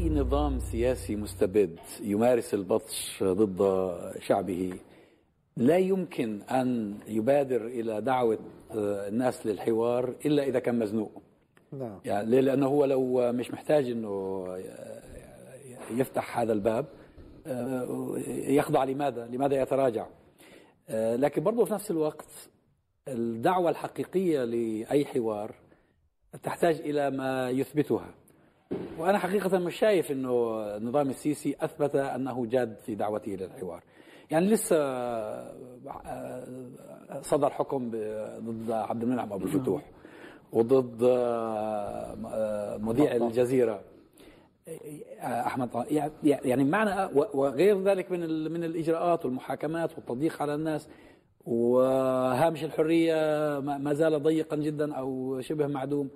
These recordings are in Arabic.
أي نظام سياسي مستبد يمارس البطش ضد شعبه لا يمكن أن يبادر إلى دعوة الناس للحوار إلا إذا كان مزنوق نعم يعني ليه؟ لأنه هو لو مش محتاج أنه يفتح هذا الباب يخضع لماذا؟ لماذا يتراجع؟ لكن برضه في نفس الوقت الدعوة الحقيقية لأي حوار تحتاج إلى ما يثبتها وأنا حقيقة مش شايف أنه النظام السيسي أثبت أنه جاد في دعوته للحوار. يعني لسه صدر حكم ضد عبد المنعم أبو الفتوح وضد مذيع الجزيرة. أحمد يعني معنى وغير ذلك من من الإجراءات والمحاكمات والتضييق على الناس وهامش الحرية ما زال ضيقا جدا أو شبه معدوم.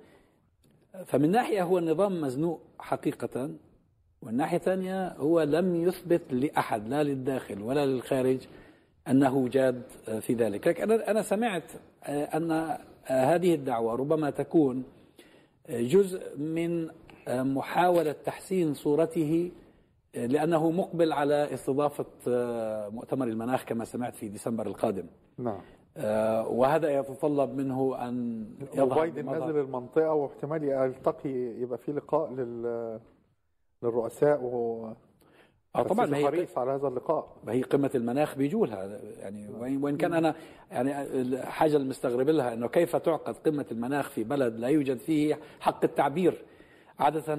فمن ناحية هو النظام مزنوق حقيقة والناحيه الثانية هو لم يثبت لأحد لا للداخل ولا للخارج أنه جاد في ذلك. لكن أنا سمعت أن هذه الدعوة ربما تكون جزء من محاولة تحسين صورته لأنه مقبل على استضافة مؤتمر المناخ كما سمعت في ديسمبر القادم. نعم. وهذا يتطلب منه أن يظهر بايدن نزل المنطقة واحتمال يلتقي يبقى في لقاء لل للرؤساء و آه طبعا هي حريص على هذا اللقاء. هي قمة المناخ بيجولها يعني وإن كان أنا يعني الحاجة المستغرب لها إنه كيف تعقد قمة المناخ في بلد لا يوجد فيه حق التعبير؟ عادة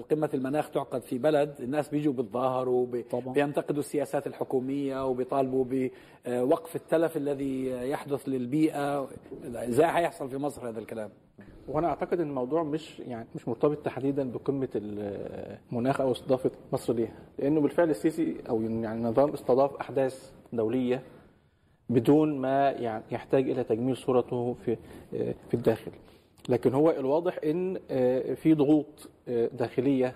قمة المناخ تعقد في بلد الناس بيجوا بيتظاهروا بينتقدوا السياسات الحكومية وبيطالبوا بوقف التلف الذي يحدث للبيئة. إزاي هيحصل في مصر هذا الكلام؟ وأنا أعتقد إن الموضوع مش يعني مش مرتبط تحديدا بقمة المناخ أو استضافة مصر ليها. لأنه بالفعل السيسي أو يعني النظام استضاف أحداث دولية بدون ما يعني يحتاج إلى تجميل صورته في في الداخل. لكن هو الواضح إن في ضغوط داخلية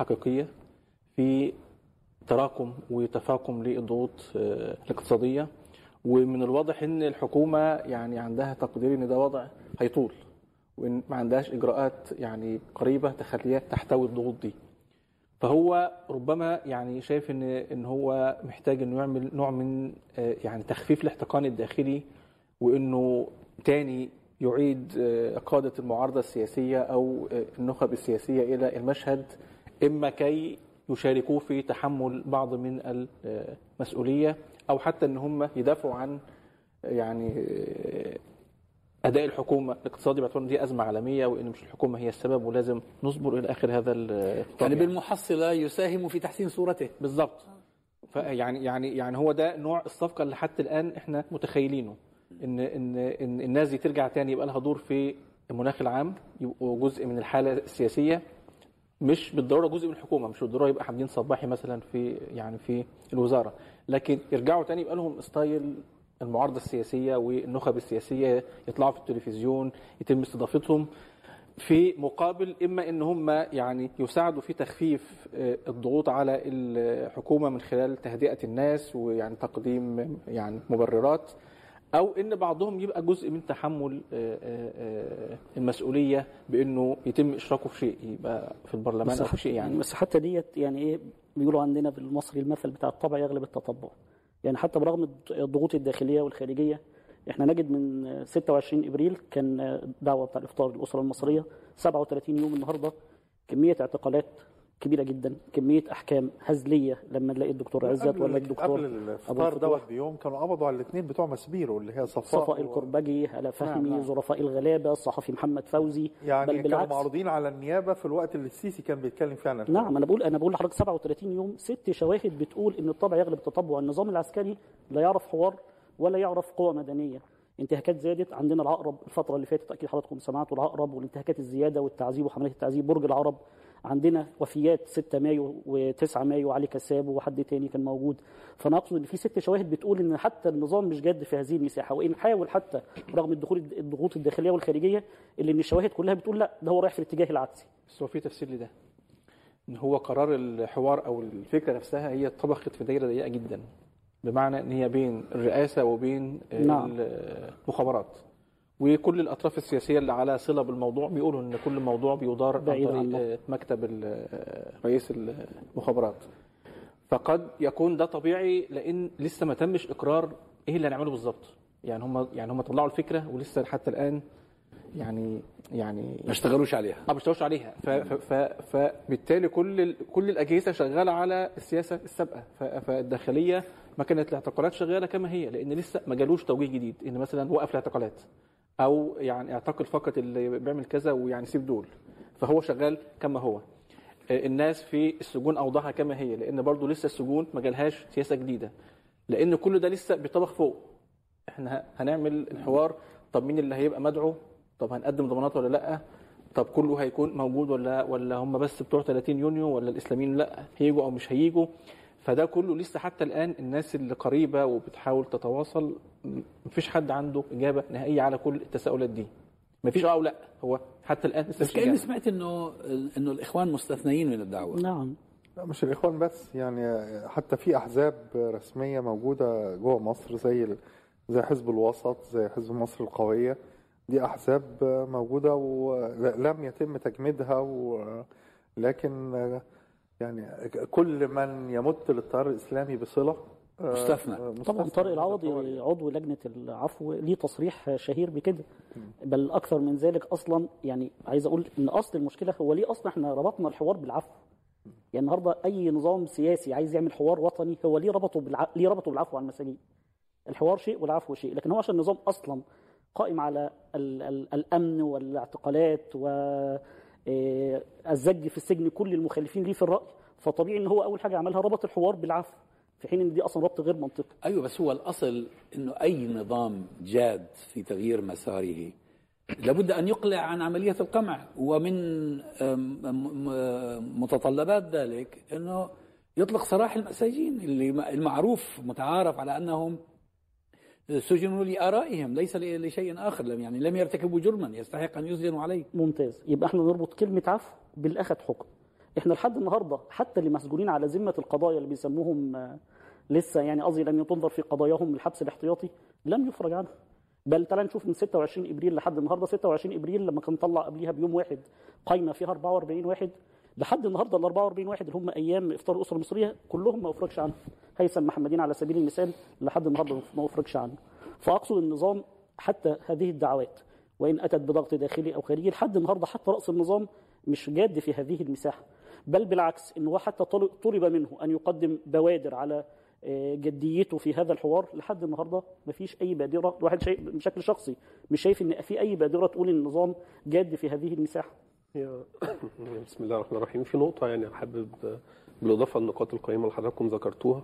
حقيقية في تراكم وتفاقم للضغوط الاقتصادية ومن الواضح إن الحكومة يعني عندها تقدير إن ده وضع هيطول وإن ما عندهاش إجراءات يعني قريبة تخليها تحتوي الضغوط دي. فهو ربما يعني شايف إن إن هو محتاج إنه يعمل نوع من يعني تخفيف الاحتقان الداخلي وإنه تاني يعيد قادة المعارضة السياسية أو النخب السياسية إلى المشهد إما كي يشاركوه في تحمل بعض من المسؤولية أو حتى أن هم يدافعوا عن يعني أداء الحكومة الاقتصادي. باعتبار دي أزمة عالمية وإن مش الحكومة هي السبب ولازم نصبر إلى آخر هذا يعني بالمحصلة يساهم في تحسين صورته. بالضبط. فيعني يعني يعني هو ده نوع الصفقة اللي حتى الآن إحنا متخيلينه. إن إن إن الناس دي ترجع تاني يبقى لها دور في المناخ العام يبقوا جزء من الحالة السياسية مش بالضرورة جزء من الحكومة مش بالضرورة يبقى حمدين صباحي مثلا في يعني في الوزارة. لكن يرجعوا تاني يبقى لهم ستايل المعارضة السياسية والنخب السياسية يطلعوا في التلفزيون يتم استضافتهم في مقابل إما إن هم يعني يساعدوا في تخفيف الضغوط على الحكومة من خلال تهدئة الناس ويعني تقديم يعني مبررات أو إن بعضهم يبقى جزء من تحمل المسؤولية بإنه يتم إشراكه في شيء يبقى في البرلمان أو في شيء يعني. بس حتى ديت يعني إيه بيقولوا عندنا في المصري المثل بتاع الطبع يغلب التطبع. يعني حتى برغم الضغوط الداخلية والخارجية إحنا نجد من 26 إبريل كان دعوة بتاع الإفطار للأسرة المصرية 37 يوم النهارده كمية اعتقالات كبيرة جدا كمية أحكام هزلية لما نلاقي الدكتور عزت ولا الدكتور قبل الافطار دوت بيوم كانوا قبضوا على الاثنين بتوع مسبيرو اللي هي صفاء صفاء الكربجي هلا فهمي نعم. ظرفاء الغلابة الصحفي محمد فوزي. يعني بل كانوا معروضين على النيابة في الوقت اللي السيسي كان بيتكلم فيه عن نعم أنا بقول أنا بقول لحضرتك 37 يوم ست شواهد بتقول إن الطبع يغلب التطبع. النظام العسكري لا يعرف حوار ولا يعرف قوى مدنية. انتهاكات زادت عندنا العقرب الفترة اللي فاتت أكيد حضراتكم سمعتوا العقرب والانتهاكات الزيادة والتعذيب وحملات التعذيب برج العرب عندنا وفيات 6 مايو و9 مايو علي كساب وحد تاني كان موجود. فانا اقصد إن في ست شواهد بتقول إن حتى النظام مش جاد في هذه المساحة وإن حاول حتى رغم الدخول الضغوط الداخلية والخارجية اللي إن الشواهد كلها بتقول لا ده هو رايح في الاتجاه العكسي. بس هو في تفسير لده. إن هو قرار الحوار أو الفكرة نفسها هي اتطبخت في دايرة ضيقة جدا بمعنى إن هي بين الرئاسة وبين نعم. المخابرات. وكل الأطراف السياسية اللي على صلة بالموضوع بيقولوا إن كل موضوع بيدار عن بعيد طريق مكتب رئيس المخابرات. فقد يكون ده طبيعي لأن لسه ما تمش إقرار إيه اللي هنعمله بالظبط. يعني هم يعني هم طلعوا الفكرة ولسه حتى الآن يعني يعني ما اشتغلوش عليها. ما بيشتغلوش عليها. ف ف ف فبالتالي كل ال- كل الأجهزة شغالة على السياسة السابقة. ف- فالداخلية ما كانت الاعتقالات شغالة كما هي لأن لسه ما جالوش توجيه جديد. إن مثلا وقف الاعتقالات. أو يعني اعتقل فقط اللي بيعمل كذا ويعني سيب دول. فهو شغال كما هو. آه، الناس في السجون اوضاعها كما هي لأن برضو لسه السجون ما جالهاش سياسة جديدة. لأن كل ده لسه بيطبخ فوق. إحنا هنعمل الحوار طب مين اللي هيبقى مدعو؟ طب هنقدم ضمانات ولا لأ؟ طب كله هيكون موجود ولا ولا هم بس بتوع 30 يونيو ولا الإسلاميين لأ؟ هيجوا أو مش هيجوا؟ فده كله لسه حتى الآن الناس اللي قريبة وبتحاول تتواصل مفيش حد عنده إجابة نهائية على كل التساؤلات دي. مفيش آه أو لأ هو حتى الآن لسه بس كأني. سمعت إنه إنه الإخوان مستثنيين من الدعوة. نعم. لا مش الإخوان بس يعني حتى في أحزاب رسمية موجودة جوه مصر زي ال- زي حزب الوسط زي حزب مصر القوية. دي أحزاب موجودة ولم يتم تجميدها و- لكن يعني كل من يمت للتيار الإسلامي بصلة مستثنى. طبعا طارق العوضي عضو لجنة العفو ليه تصريح شهير بكده. بل أكثر من ذلك أصلا يعني عايز أقول إن أصل المشكلة هو ليه أصلا إحنا ربطنا الحوار بالعفو؟ يعني النهارده أي نظام سياسي عايز يعمل حوار وطني هو ليه ربطه بالع... ليه ربطه بالعفو على المساجين الحوار شيء والعفو شيء لكن هو عشان النظام أصلا قائم على ال... ال... الأمن والاعتقالات و الزج في السجن كل المخالفين ليه في الرأي. فطبيعي إن هو أول حاجة عملها ربط الحوار بالعفو في حين إن دي أصلا ربط غير منطقي. أيوه بس هو الأصل إنه أي نظام جاد في تغيير مساره لابد أن يقلع عن عملية القمع. ومن متطلبات ذلك إنه يطلق سراح المساجين اللي المعروف متعارف على أنهم سجنوا لآرائهم ليس لشيء آخر لم يعني لم يرتكبوا جرما يستحق أن يسجنوا عليه. ممتاز. يبقى إحنا نربط كلمة عفو بالأخذ حكم. إحنا لحد النهاردة حتى اللي مسجونين على ذمة القضايا اللي بيسموهم آه، لسه يعني قصدي لم تنظر في قضاياهم الحبس الاحتياطي لم يفرج عنهم. بل تعالى نشوف من 26 إبريل لحد النهارده 26 إبريل لما كان طلع قبليها بيوم واحد قايمة فيها 44 واحد لحد النهارده ال 44 واحد اللي هم أيام إفطار الأسرة المصرية كلهم ما أفرجش عنهم هيثم محمدين على سبيل المثال لحد النهارده ما أفرجش عنه. فأقصد النظام حتى هذه الدعوات وإن أتت بضغط داخلي أو خارجي لحد النهارده حتى رأس النظام مش جاد في هذه المساحة. بل بالعكس انه هو حتى طل- طلب منه أن يقدم بوادر على آه، جديته في هذا الحوار لحد النهارده ما فيش أي بادرة. الواحد شيء بشكل شخصي مش شايف إن في أي بادرة تقول إن النظام جاد في هذه المساحة. هي بسم الله الرحمن الرحيم. في نقطة يعني حابب بالإضافة للنقاط القيمة اللي حضراتكم ذكرتوها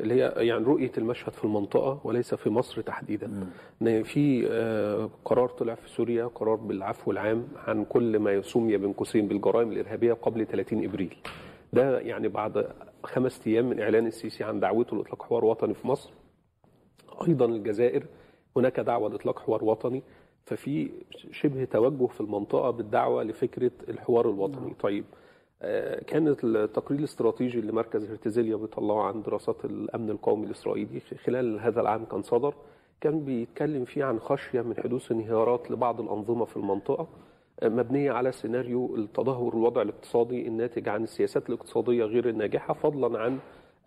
اللي هي يعني رؤية المشهد في المنطقة وليس في مصر تحديدا. إن في آه، قرار طلع في سوريا قرار بالعفو العام عن كل ما سمي بين قوسين بالجرائم الإرهابية قبل 30 إبريل. ده يعني بعد خمس أيام من إعلان السيسي عن دعوته لإطلاق حوار وطني في مصر. أيضا الجزائر هناك دعوة لإطلاق حوار وطني. ففي شبه توجه في المنطقة بالدعوة لفكرة الحوار الوطني. طيب آه، كانت التقرير الاستراتيجي اللي مركز هرتزيليا بيطلعه عن دراسات الأمن القومي الإسرائيلي خلال هذا العام كان صدر كان بيتكلم فيه عن خشية من حدوث انهيارات لبعض الأنظمة في المنطقة آه، مبنية على سيناريو التدهور الوضع الاقتصادي الناتج عن السياسات الاقتصادية غير الناجحة فضلا عن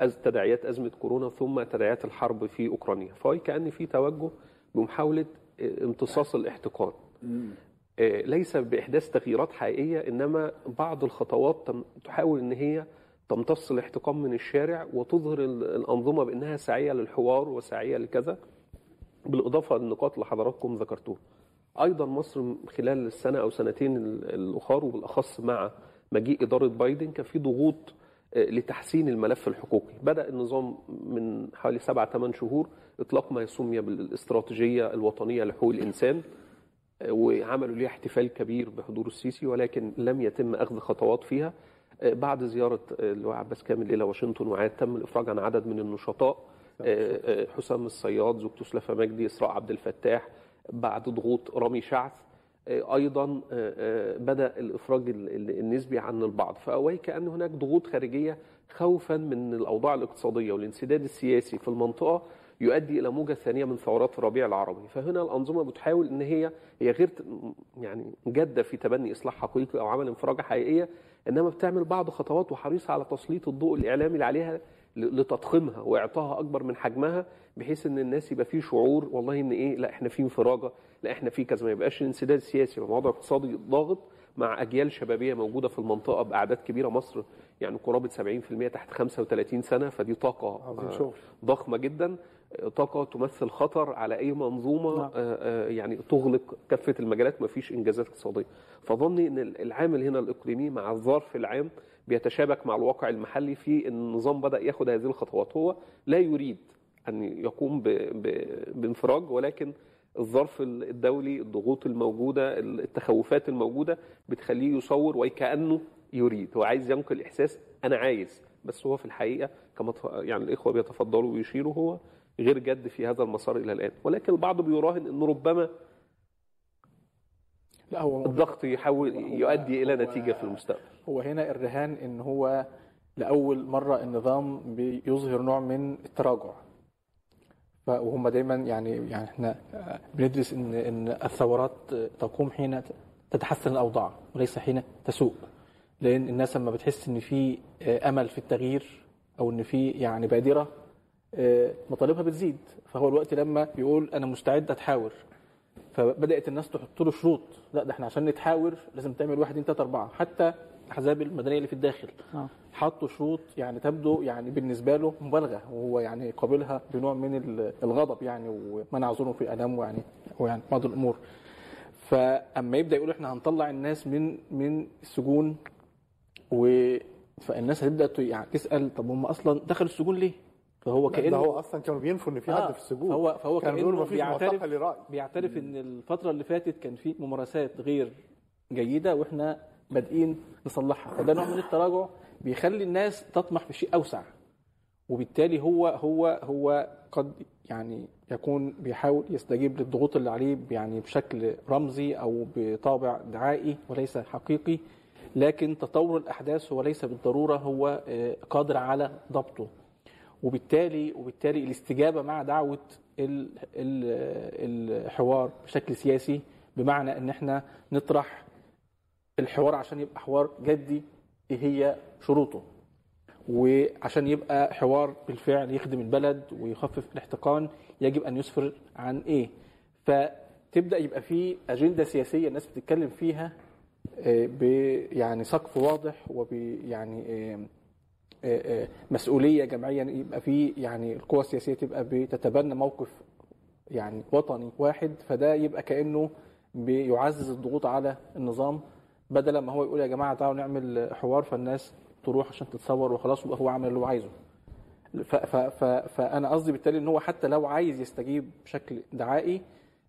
أز تداعيات أزمة كورونا ثم تداعيات الحرب في أوكرانيا. فهي كأن في توجه بمحاولة آه، امتصاص الاحتقان. آه، ليس بإحداث تغييرات حقيقية إنما بعض الخطوات تحاول إن هي تمتص الاحتقان من الشارع وتظهر ال- الأنظمة بأنها ساعية للحوار وساعية لكذا بالإضافة للنقاط اللي حضراتكم ذكرتوها. أيضا مصر خلال السنة أو سنتين ال- الأخر وبالأخص مع مجيء إدارة بايدن كان في ضغوط لتحسين الملف الحقوقي. بدأ النظام من حوالي سبعة ثمان شهور إطلاق ما يسمى بالاستراتيجية الوطنية لحقوق الإنسان آه، وعملوا ليها احتفال كبير بحضور السيسي ولكن لم يتم أخذ خطوات فيها. آه، بعد زيارة آه، اللواء عباس كامل إلى واشنطن وعاد تم الإفراج عن عدد من النشطاء. حسام الصياد زوجته سلافة مجدي إسراء عبد الفتاح بعد ضغوط رامي شعث. أيضا آه، آه، بدأ الإفراج ال- ال- النسبي عن البعض. فأوي كأن هناك ضغوط خارجية خوفا من الأوضاع الاقتصادية والانسداد السياسي في المنطقة يؤدي إلى موجة ثانية من ثورات الربيع العربي. فهنا الأنظمة بتحاول إن هي هي غير يعني جادة في تبني إصلاح حقيقي أو عمل انفراجة حقيقية إنما بتعمل بعض خطوات وحريصة على تسليط الضوء الإعلامي عليها لتضخيمها واعطائها أكبر من حجمها بحيث إن الناس يبقى فيه شعور والله إن إيه لا إحنا في انفراجة لا إحنا في كذا ما يبقاش انسداد سياسي يبقى اقتصادي ضاغط مع أجيال شبابية موجودة في المنطقة بأعداد كبيرة مصر يعني قرابة 70% تحت 35 سنة فدي طاقة عظيم آه، شغل. ضخمة جدا طاقة تمثل خطر على أي منظومة نعم. آه، آه، يعني تغلق كافة المجالات ما فيش إنجازات اقتصادية فظني إن العامل هنا الإقليمي مع الظرف العام بيتشابك مع الواقع المحلي في إن النظام بدأ ياخد هذه الخطوات هو لا يريد أن يقوم ب... ب... بانفراج ولكن الظرف الدولي الضغوط الموجودة التخوفات الموجودة بتخليه يصور وكأنه يريد هو عايز ينقل إحساس أنا عايز بس هو في الحقيقة كما يعني الإخوة بيتفضلوا ويشيروا هو غير جد في هذا المسار إلى الآن. ولكن البعض بيراهن انه ربما لا هو الضغط يحاول يؤدي إلى هو- نتيجة في المستقبل. هو هنا الرهان إن هو لأول مرة النظام بيظهر نوع من التراجع. وهم دايما يعني يعني إحنا بندرس إن إن الثورات تقوم حين تتحسن الأوضاع وليس حين تسوء. لأن الناس لما بتحس إن في آه، أمل في التغيير أو إن في يعني بادرة آه، مطالبها بتزيد. فهو الوقت لما يقول أنا مستعد أتحاور. فبدأت الناس تحط له شروط. لا ده إحنا عشان نتحاور لازم تعمل واحد اثنين ثلاثة أربعة. حتى الأحزاب المدنية اللي في الداخل آه. حطوا شروط يعني تبدو يعني بالنسبة له مبالغة. وهو يعني قابلها بنوع من ال- الغضب يعني ومنع ظلمه في آلام ويعني ويعني بعض الأمور. فأما يبدأ يقول إحنا هنطلع الناس من من السجون و فالناس هتبدأ يعني تسأل طب هم أصلا دخلوا السجون ليه؟ فهو ده كأنه هو أصلا كانوا بينفوا إن في آه، حد في السجون. فهو فهو كأنه مفيش بيعترف بيعترف إن الفترة اللي فاتت كان في ممارسات غير جيدة وإحنا بادئين نصلحها. فده نوع من التراجع بيخلي الناس تطمح في شيء أوسع. وبالتالي هو هو هو قد يعني يكون بيحاول يستجيب للضغوط اللي عليه يعني بشكل رمزي أو بطابع دعائي وليس حقيقي. لكن تطور الأحداث هو ليس بالضرورة هو آه، قادر على ضبطه. وبالتالي وبالتالي الاستجابة مع ال- الحوار بشكل سياسي بمعنى إن إحنا نطرح الحوار عشان يبقى حوار جدي إيه هي شروطه. وعشان يبقى حوار بالفعل يخدم البلد ويخفف الاحتقان يجب أن يسفر عن إيه. فتبدأ يبقى في أجندة سياسية الناس بتتكلم فيها يعني سقف واضح وب يعني آه، آه، آه، مسؤولية جماعيه يبقى في يعني القوى السياسية تبقى بتتبنى موقف يعني وطني واحد فده يبقى كأنه بيعزز الضغوط على النظام. بدل ما هو يقول يا جماعة تعالوا نعمل حوار فالناس تروح عشان تتصور وخلاص ويبقى هو عمل اللي هو عايزه. ف ف فأنا قصدي بالتالي إن هو حتى لو عايز يستجيب بشكل دعائي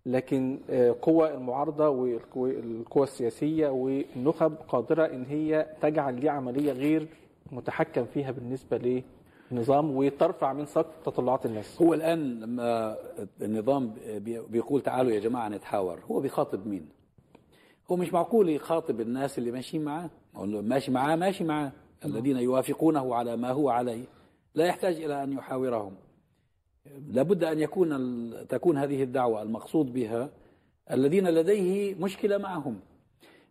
لكن آه، قوى المعارضة والقوى القوى السياسية والنخب قادرة إن هي تجعل دي عملية غير متحكم فيها بالنسبة للنظام وترفع من سقف تطلعات الناس. هو الآن لما النظام بي- بيقول تعالوا يا جماعة نتحاور هو بيخاطب مين؟ هو مش معقول يخاطب الناس اللي ماشيين معاه؟ ماشي معاه ماشي معاه. الذين يوافقونه على ما هو عليه. لا يحتاج إلى أن يحاورهم. لابد أن يكون تكون هذه الدعوة المقصود بها الذين لديه مشكلة معهم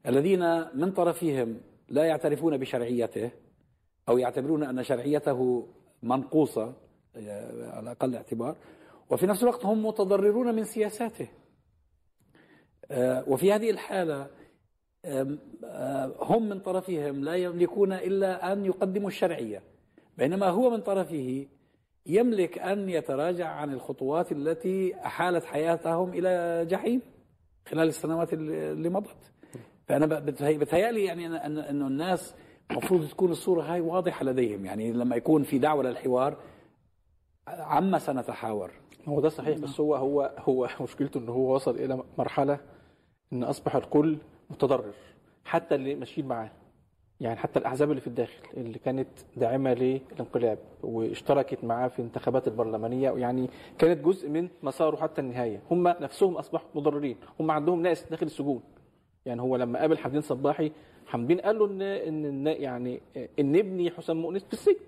الذين من طرفهم لا يعترفون بشرعيته أو يعتبرون أن شرعيته منقوصة آه، على أقل اعتبار وفي نفس الوقت هم متضررون من سياساته. آه، وفي هذه الحالة آه، هم من طرفهم لا يملكون إلا أن يقدموا الشرعية بينما هو من طرفه يملك أن يتراجع عن الخطوات التي أحالت حياتهم إلى جحيم خلال السنوات اللي مضت. فأنا بتهي- بتهيألي يعني أن أن- أنه الناس المفروض تكون الصورة هاي واضحة لديهم. يعني لما يكون في دعوة للحوار عما سنتحاور؟ هو ده صحيح بس هو هو هو مشكلته ان هو وصل إلى مرحلة إن أصبح الكل متضرر حتى اللي ماشيين معاه. يعني حتى الأحزاب اللي في الداخل اللي كانت داعمة للانقلاب واشتركت معاه في الانتخابات البرلمانية يعني كانت جزء من مساره حتى النهاية. هم نفسهم أصبحوا مضررين. هم عندهم ناس داخل السجون. يعني هو لما قابل حمدين صباحي حمدين قال له ان ان إن يعني إن ابني حسام مؤنس في السجن.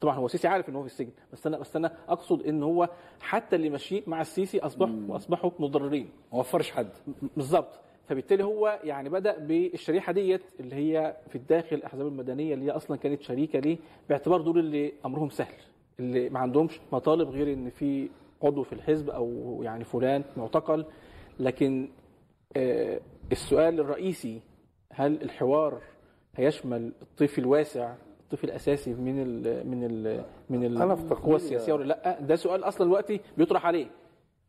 طبعا هو السيسي عارف إن هو في السجن بس أنا بس أنا أقصد إن هو حتى اللي ماشيين مع السيسي أصبحوا واصبحوا مضررين. ما وفرش حد. بالظبط فبالتالي هو يعني بدأ بالشريحة ديت اللي هي في الداخل الأحزاب المدنية اللي هي أصلا كانت شريكة ليه باعتبار دول اللي أمرهم سهل اللي ما عندهمش مطالب غير إن في عضو في الحزب أو يعني فلان معتقل. لكن آه، السؤال الرئيسي هل الحوار هيشمل الطيف الواسع الطيف الأساسي من ال من ال من القوى السياسيه ولا لا؟ ده سؤال أصلا دلوقتي بيطرح عليه.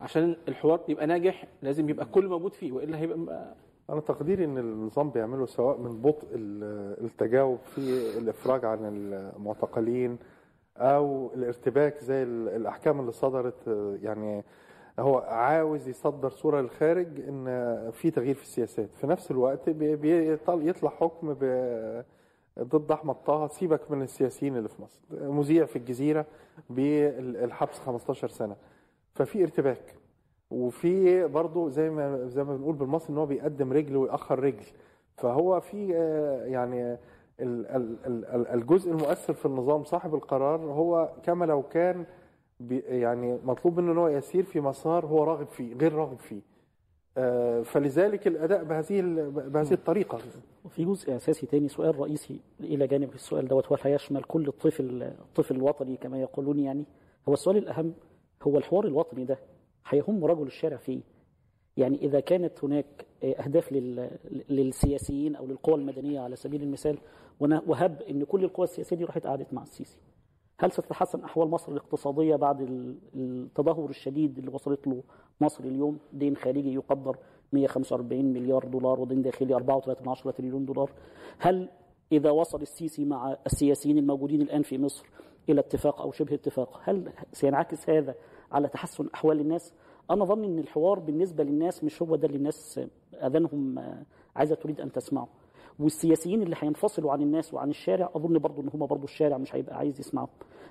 عشان الحوار يبقى ناجح لازم يبقى الكل موجود فيه وإلا هيبقى أنا تقديري إن النظام بيعمله سواء من بطء ال- التجاوب في الإفراج عن المعتقلين أو الارتباك زي ال- الأحكام اللي صدرت يعني هو عاوز يصدر صورة للخارج إن في تغيير في السياسات. في نفس الوقت بي- بيطل- يطلع حكم ضد أحمد طه سيبك من السياسيين اللي في مصر مذيع في الجزيرة بالحبس 15 سنة. ففي ارتباك. وفي برضه زي ما زي ما بنقول بالمصري إن هو بيقدم رجل ويأخر رجل. فهو في آه، يعني ال- ال- ال- ال- الجزء المؤثر في النظام صاحب القرار هو كما لو كان يعني مطلوب منه إن هو يسير في مسار هو راغب فيه غير راغب فيه. آه، فلذلك الأداء بهذه بهذه الطريقة. وفي جزء أساسي تاني سؤال رئيسي إلى جانب السؤال دوت وهل هيشمل كل الطفل الطفل الوطني كما يقولون يعني. هو السؤال الأهم هو الحوار الوطني ده هيهم رجل الشارع فيه. يعني إذا كانت هناك أهداف لل- للسياسيين أو للقوى المدنية على سبيل المثال وهب إن كل القوى السياسية دي راحت قعدت مع السيسي. هل ستتحسن أحوال مصر الاقتصادية بعد ال- التدهور الشديد اللي وصلت له مصر اليوم؟ دين خارجي يقدر 145 مليار دولار ودين داخلي 4.3 تريليون دولار. هل إذا وصل السيسي مع السياسيين الموجودين الآن في مصر إلى اتفاق أو شبه اتفاق. هل سينعكس هذا على تحسن أحوال الناس؟ أنا ظني إن الحوار بالنسبة للناس مش هو ده اللي الناس أذانهم آه، عايزة تريد أن تسمعه. والسياسيين اللي هينفصلوا عن الناس وعن الشارع أظن برضو إن هم برضو الشارع مش هيبقى عايز يسمعهم.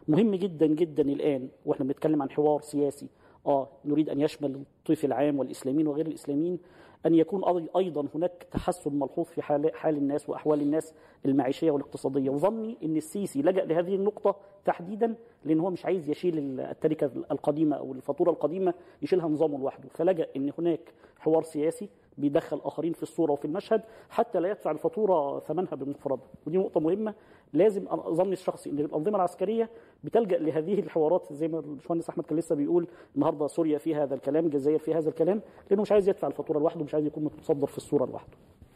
مهم جدا جدا الآن وإحنا بنتكلم عن حوار سياسي. آه نريد أن يشمل الطيف العام والإسلاميين وغير الإسلاميين. أن يكون أي- أيضا هناك تحسن ملحوظ في حال حال الناس وأحوال الناس المعيشية والاقتصادية. وظني إن السيسي لجأ لهذه النقطة تحديدا لأن هو مش عايز يشيل التركة القديمة أو الفاتورة القديمة يشيلها نظامه لوحده. فلجأ إن هناك حوار سياسي بيدخل آخرين في الصورة وفي المشهد حتى لا يدفع الفاتورة ثمنها بمفردها ودي نقطة مهمة. لازم ظني الشخصي ان الانظمه العسكرية بتلجأ لهذه الحوارات زي ما الباشمهندس أحمد كان لسه بيقول النهارده سوريا فيها هذا الكلام الجزائر فيها هذا الكلام لأنه مش عايز يدفع الفاتورة لوحده مش عايز يكون متصدر في الصورة لوحده.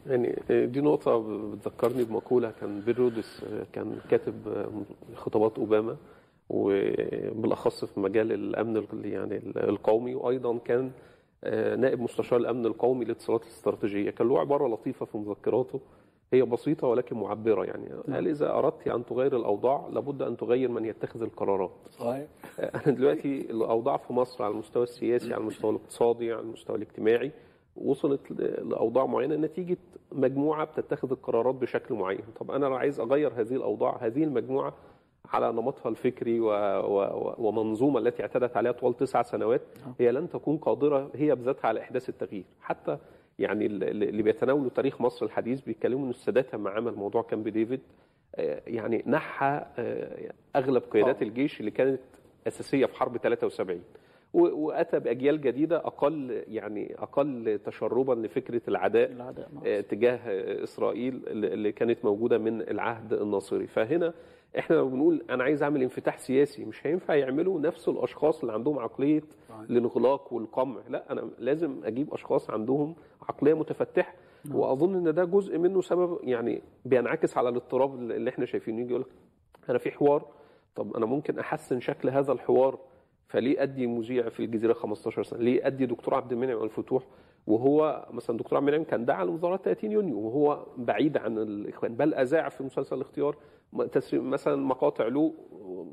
يعني دي نقطة بتذكرني بمقولة كان بيل رودس كان كاتب خطابات أوباما وبالأخص في مجال الأمن ال- يعني القومي وأيضا كان نائب مستشار الأمن القومي للاتصالات الاستراتيجية. كان له عبارة لطيفة في مذكراته هي بسيطة ولكن معبرة يعني. قال إذا أردت أن تغير الأوضاع لابد أن تغير من يتخذ القرارات. صحيح. أنا دلوقتي الأوضاع في مصر على المستوى السياسي على المستوى الاقتصادي على المستوى الاجتماعي وصلت ل- لأوضاع معينة نتيجة مجموعة بتتخذ القرارات بشكل معين. طب أنا لو عايز أغير هذه الأوضاع هذه المجموعة على نمطها الفكري و... و... ومنظومة التي اعتدت عليها طوال تسع سنوات هي لن تكون قادرة هي بذاتها على إحداث التغيير. حتى يعني ال- ال- اللي بيتناولوا تاريخ مصر الحديث بيتكلموا ان السادات لما عمل موضوع كامب ديفيد آه، يعني نحى آه، أغلب قيادات الجيش اللي كانت أساسية في حرب 73 و- وأتى بأجيال جديدة أقل يعني أقل تشربا لفكرة العداء العداء نعم. آه، تجاه آه، إسرائيل اللي اللي كانت موجودة من العهد الناصري. فهنا إحنا لو بنقول أنا عايز أعمل انفتاح سياسي مش هينفع يعملوا نفس الأشخاص اللي عندهم عقلية الانغلاق والقمع. لا أنا لازم أجيب أشخاص عندهم عقلية متفتحة. وأظن إن ده جزء منه سبب يعني بينعكس على الاضطراب اللي إحنا شايفينه. يجي يقول لك أنا في حوار طب أنا ممكن أحسن شكل هذا الحوار فليه أدي مذيع في الجزيرة 15 سنة؟ ليه أدي دكتور عبد المنعم الفتوح وهو مثلا دكتور عبد المنعم كان دعا لمظاهرات 30 يونيو وهو بعيد عن الإخوان بل أذاع في مسلسل الاختيار. م- تسري- مثلا مقاطع له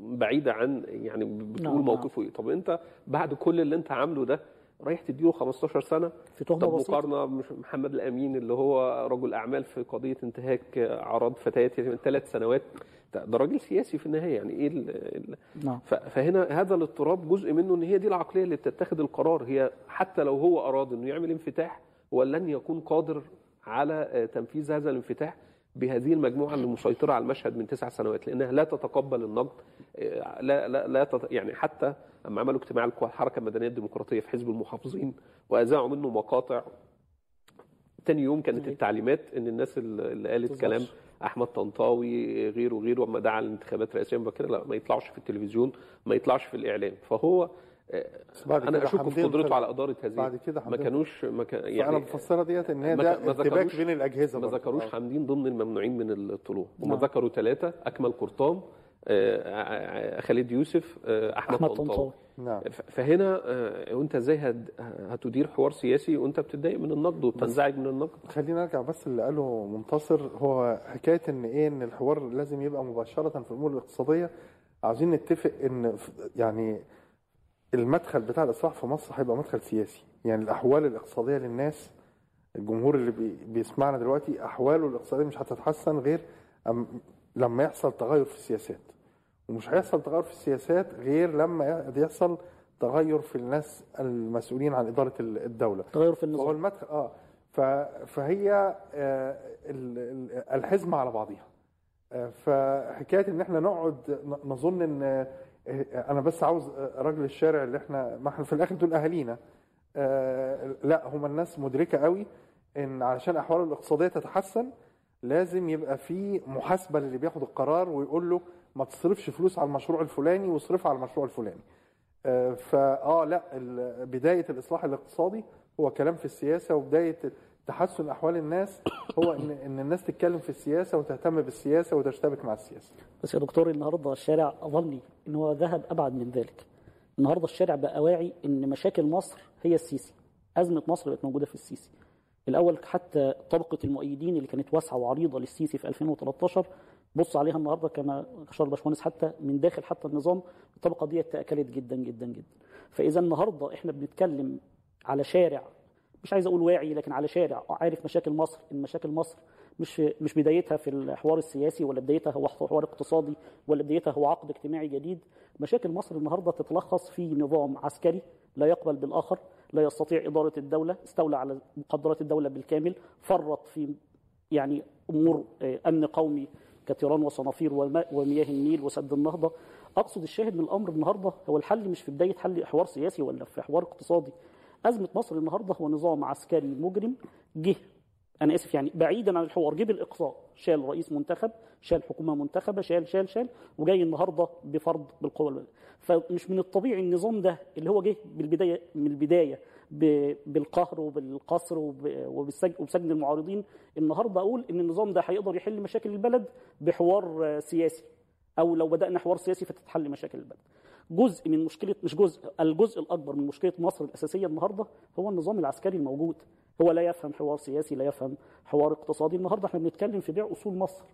بعيدة عن يعني بتقول نعم، نعم. موقفه إيه. طب أنت بعد كل اللي أنت عامله ده رايح تديله 15 سنة؟ في تهمة طب مقارنة محمد الأمين اللي هو رجل أعمال في قضية انتهاك أعراض فتيات من ثلاث سنوات. ده راجل سياسي في النهاية يعني إيه ال- ال- نعم. فهنا هذا الاضطراب جزء منه إن هي دي العقلية اللي بتتخذ القرار. هي حتى لو هو اراد إنه يعمل انفتاح هو لن يكون قادر على آه، تنفيذ هذا الانفتاح. بهذه المجموعة اللي مسيطرة على المشهد من تسع سنوات لأنها لا تتقبل النقد آه، لا لا لا تت... يعني حتى لما عملوا اجتماع القوى الحركة المدنية الديمقراطية في حزب المحافظين وأذاعوا منه مقاطع. تاني يوم كانت التعليمات إن الناس اللي قالت. كلام أحمد طنطاوي غيره وغيره وما دعا للانتخابات الرئاسيه مبكره لا ما يطلعش في التلفزيون ما يطلعش في الإعلام. فهو أنا كده اشك في قدرته. على إدارة هذه بعد كده ما كانوش ما كان يعني أنا بفسرها ديت إن هي ما ده ارتباك ذكروش- بين الأجهزة ما. ذكروش آه. حامدين ضمن الممنوعين من الطلوع هم نعم. ذكروا ثلاثة أكمل قرطان آه، ع- خالد يوسف آه، أحمد, أحمد طنطاوي نعم فهنا آه، وأنت إزاي هت- هتدير حوار سياسي وأنت بتتضايق من النقد وبتنزعج من النقد خلينا نرجع بس اللي قاله منتصر هو حكاية إن إيه إن الحوار لازم يبقى مباشرة في الأمور الاقتصادية عاوزين نتفق إن يعني المدخل بتاع الإصلاح في مصر هيبقى مدخل سياسي. يعني الأحوال الإقتصادية للناس الجمهور اللي بي بيسمعنا دلوقتي أحواله الاقتصادية مش هتتحسن غير أم لما يحصل تغير في السياسات. ومش هيحصل تغير في السياسات غير لما يحصل تغير في الناس المسؤولين عن إدارة الدولة. تغير في هو النظام المدخل آه. فهي آه ال- ال- الحزمه على بعضها آه فحكاية إن إحنا نقعد نظن إن أنا بس عاوز آه، راجل الشارع اللي إحنا ما إحنا في الآخر دول أهالينا. آه لا هم الناس مدركة قوي إن علشان أحواله الاقتصادية تتحسن لازم يبقى في محاسبة للي بياخد القرار ويقول له ما تصرفش فلوس على المشروع الفلاني واصرفها على المشروع الفلاني. آه، فآه لا بداية الإصلاح الاقتصادي هو كلام في السياسة وبداية تحسن أحوال الناس هو ان إن الناس تتكلم في السياسة وتهتم بالسياسة وتشتبك مع السياسة. بس يا دكتور النهارده الشارع أظني إن هو ذهب أبعد من ذلك. النهارده الشارع بقى واعي إن مشاكل مصر هي السيسي. أزمة مصر بقت موجودة في السيسي. الأول حتى طبقة المؤيدين اللي كانت واسعة وعريضة للسيسي في 2013 بص عليها النهارده كما اشار الباشمهندس حتى من داخل حتى النظام الطبقة دي تأكلت جدا جدا جدا. فإذا النهارده إحنا بنتكلم على شارع مش عايز أقول واعي لكن على شارع عارف مشاكل مصر إن مشاكل مصر مش مش بدايتها في الحوار السياسي ولا بدايتها هو حوار اقتصادي ولا بدايتها هو عقد اجتماعي جديد. مشاكل مصر النهارده تتلخص في نظام عسكري لا يقبل بالآخر لا يستطيع إدارة الدولة استولى على مقدرات الدولة بالكامل فرط في يعني أمور آه، أمن قومي كتيران وصنافير ومياه النيل وسد النهضة. أقصد الشاهد من الأمر النهارده هو الحل مش في بداية حل حوار سياسي ولا في حوار اقتصادي. أزمة مصر النهارده هو نظام عسكري مجرم جه أنا آسف يعني بعيدا عن الحوار جه بالإقصاء شال رئيس منتخب شال حكومة منتخبة شال شال شال وجاي النهارده بفرض البلدية. فمش من الطبيعي النظام ده اللي هو جه بالبداية من البداية ب- بالقهر وبالقصر وبسجن المعارضين النهارده أقول إن النظام ده هيقدر يحل مشاكل البلد بحوار سياسي أو لو بدأنا حوار سياسي فتتحل مشاكل البلد جزء من مشكلة مش جزء الجزء الأكبر من مشكلة مصر الأساسية النهارده هو النظام العسكري الموجود. هو لا يفهم حوار سياسي لا يفهم حوار اقتصادي. النهارده إحنا بنتكلم في بيع أصول مصر.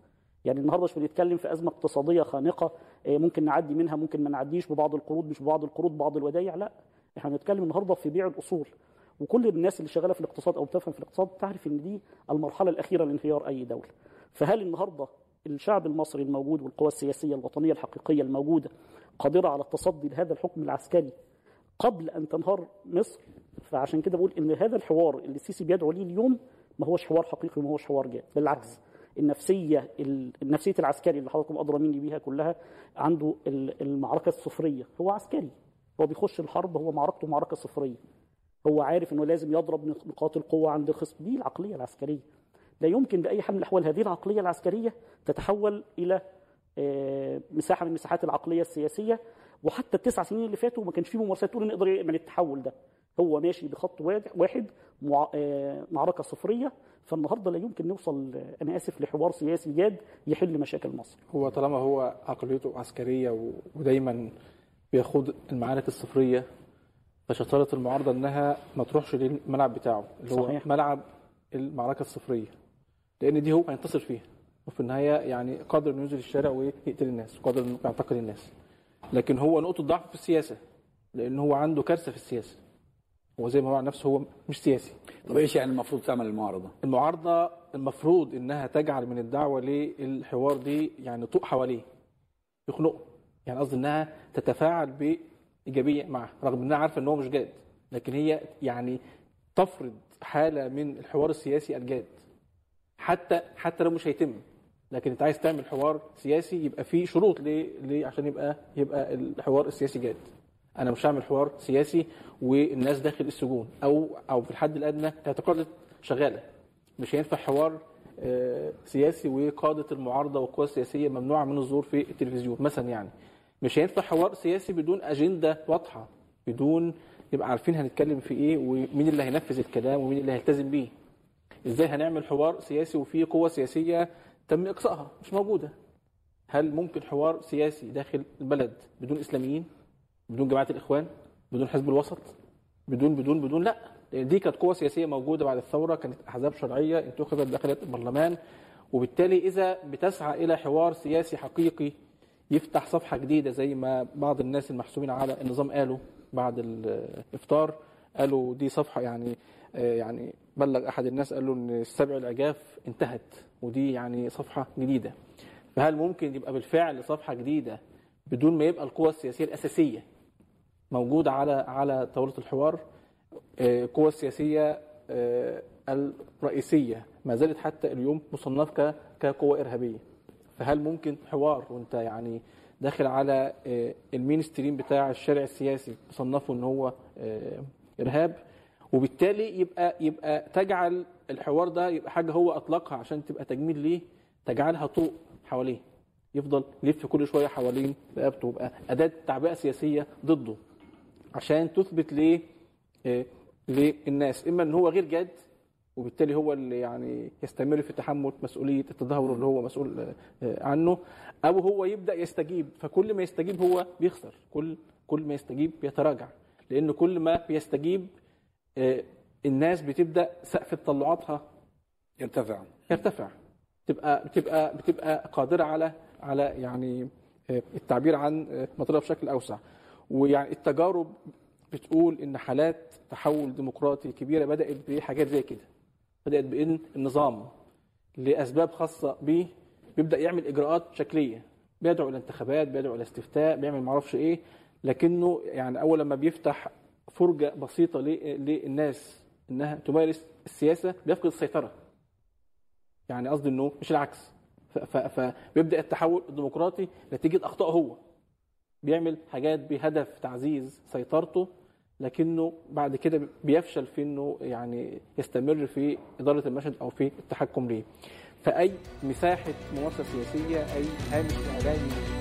يعني النهارده مش بنتكلم في أزمة اقتصادية خانقة آه، ممكن نعدي منها ممكن ما نعديش ببعض القروض مش ببعض القروض بعض الودايع لا. إحنا بنتكلم النهارده في بيع الأصول. وكل الناس اللي شغالة في الاقتصاد أو بتفهم في الاقتصاد تعرف إن دي المرحلة الأخيرة لانهيار أي دولة. فهل النهارده الشعب المصري الموجود والقوى السياسية الوطنية الحقيقية الموجوده قادرة على التصدي لهذا الحكم العسكري قبل أن تنهار مصر فعشان كده بقول إن هذا الحوار اللي السيسي بيدعو ليه اليوم ما هوش حوار حقيقي وما هوش حوار جاد بالعكس النفسية ال- النفسية العسكري اللي حضراتكم أدرى مني بيها كلها عنده ال- المعركة الصفريه هو عسكري. هو بيخش الحرب هو معركته معركة صفريه هو عارف إنه لازم يضرب نقاط القوة عند الخصم دي العقلية العسكرية. لا يمكن بأي حال من الأحوال هذه العقلية العسكرية تتحول إلى آه، مساحة من مساحات العقلية السياسية. وحتى التسع سنين اللي فاتوا ما كانش في ممارسات تقول نقدر يعمل التحول ده. هو ماشي بخط واحد مع- آه، معركة صفرية. فالنهاردة لا يمكن نوصل آه، أنا آسف لحوار سياسي جاد يحل مشاكل مصر. هو طالما هو عقليته عسكرية ودايما بيخوض المعارك الصفرية فشطارة المعارضة إنها ما تروحش للملعب بتاعه اللي هو صحيح. ملعب المعركة الصفرية. لأن دي هو هينتصر فيها. وفي النهاية يعني قادر إنه ينزل الشارع ويقتل الناس وقادر إنه يعتقل الناس. لكن هو نقطة ضعف في السياسة لأن هو عنده كارثة في السياسة. هو زي ما هو عن نفسه هو مش سياسي. طب إيش يعني المفروض تعمل المعارضة؟ المعارضة المفروض إنها تجعل من الدعوة للحوار دي يعني طوق حواليه يخنقه. يعني قصدي إنها تتفاعل بإيجابية معه رغم إنها عارفة إن هو مش جاد. لكن هي يعني تفرض حالة من الحوار السياسي الجاد. حتى حتى لو مش هيتم. لكن انت عايز تعمل حوار سياسي يبقى فيه شروط ليه ليه عشان يبقى يبقى الحوار السياسي جاد. أنا مش هعمل حوار سياسي والناس داخل السجون أو أو في الحد الأدنى اعتقالات شغالة. مش هينفع حوار آه، سياسي وقادة المعارضة والقوى السياسية ممنوعة من الظهور في التلفزيون مثلا يعني. مش هينفع حوار سياسي بدون أجندة واضحة بدون يبقى عارفين هنتكلم في إيه ومين اللي هينفذ الكلام ومين اللي هيلتزم بيه. إزاي هنعمل حوار سياسي وفي قوة سياسية تم إقصائها؟ مش موجودة. هل ممكن حوار سياسي داخل البلد بدون إسلاميين بدون جماعة الإخوان بدون حزب الوسط بدون بدون بدون؟ لا. دي كانت قوة سياسية موجودة بعد الثورة كانت أحزاب شرعية انتخبت دخلت البرلمان وبالتالي إذا بتسعى إلى حوار سياسي حقيقي يفتح صفحة جديدة زي ما بعض الناس المحسوبين على النظام قالوا بعد الإفطار. قالوا دي صفحة يعني يعني بلغ أحد الناس قال له إن السبع العجاف انتهت ودي يعني صفحة جديدة. فهل ممكن يبقى بالفعل صفحة جديدة بدون ما يبقى القوى السياسية الأساسية موجودة على على طاولة الحوار؟ آه، القوى السياسية آه، الرئيسية ما زالت حتى اليوم مصنفة ك- كقوة إرهابية. فهل ممكن حوار وانت يعني داخل على آه، المين ستريم بتاع الشارع السياسي تصنفه إن هو آه، إرهاب؟ وبالتالي يبقى يبقى تجعل الحوار ده يبقى حاجة هو أطلقها عشان تبقى تجميل ليه؟ تجعلها طوق حواليه. يفضل يلف كل شوية حوالين رقبته يبقى أداة تعبئة سياسية ضده عشان تثبت ليه؟ آه، للناس. إما إن هو غير جاد وبالتالي هو اللي يعني يستمر في تحمل مسؤولية التدهور اللي هو مسؤول آه، آه، عنه أو هو يبدأ يستجيب. فكل ما يستجيب هو بيخسر كل كل ما يستجيب بيتراجع لأن كل ما بيستجيب الناس بتبدأ سقف تطلعاتها يرتفع. يرتفع. تبقى بتبقى بتبقى قادرة على على يعني آه، التعبير عن آه، مطلب بشكل أوسع. ويعني التجارب بتقول إن حالات تحول ديمقراطي كبيرة بدأت بحاجات زي كده. بدأت بإن النظام لأسباب خاصة به بيبدأ يعمل إجراءات شكلية. بيدعو إلى انتخابات بيدعو إلى استفتاء بيعمل معرفش إيه. لكنه يعني أول لما بيفتح فرجة بسيطة للناس إنها تمارس السياسة بيفقد السيطرة. يعني قصدي إنه مش العكس. فبيبدا التحول الديمقراطي نتيجة اخطائه هو. بيعمل حاجات بهدف تعزيز سيطرته لكنه بعد كده بيفشل في إنه يعني يستمر في إدارة المشهد أو في التحكم ليه. فأي مساحة ممارسة سياسية أي هامش إعلامي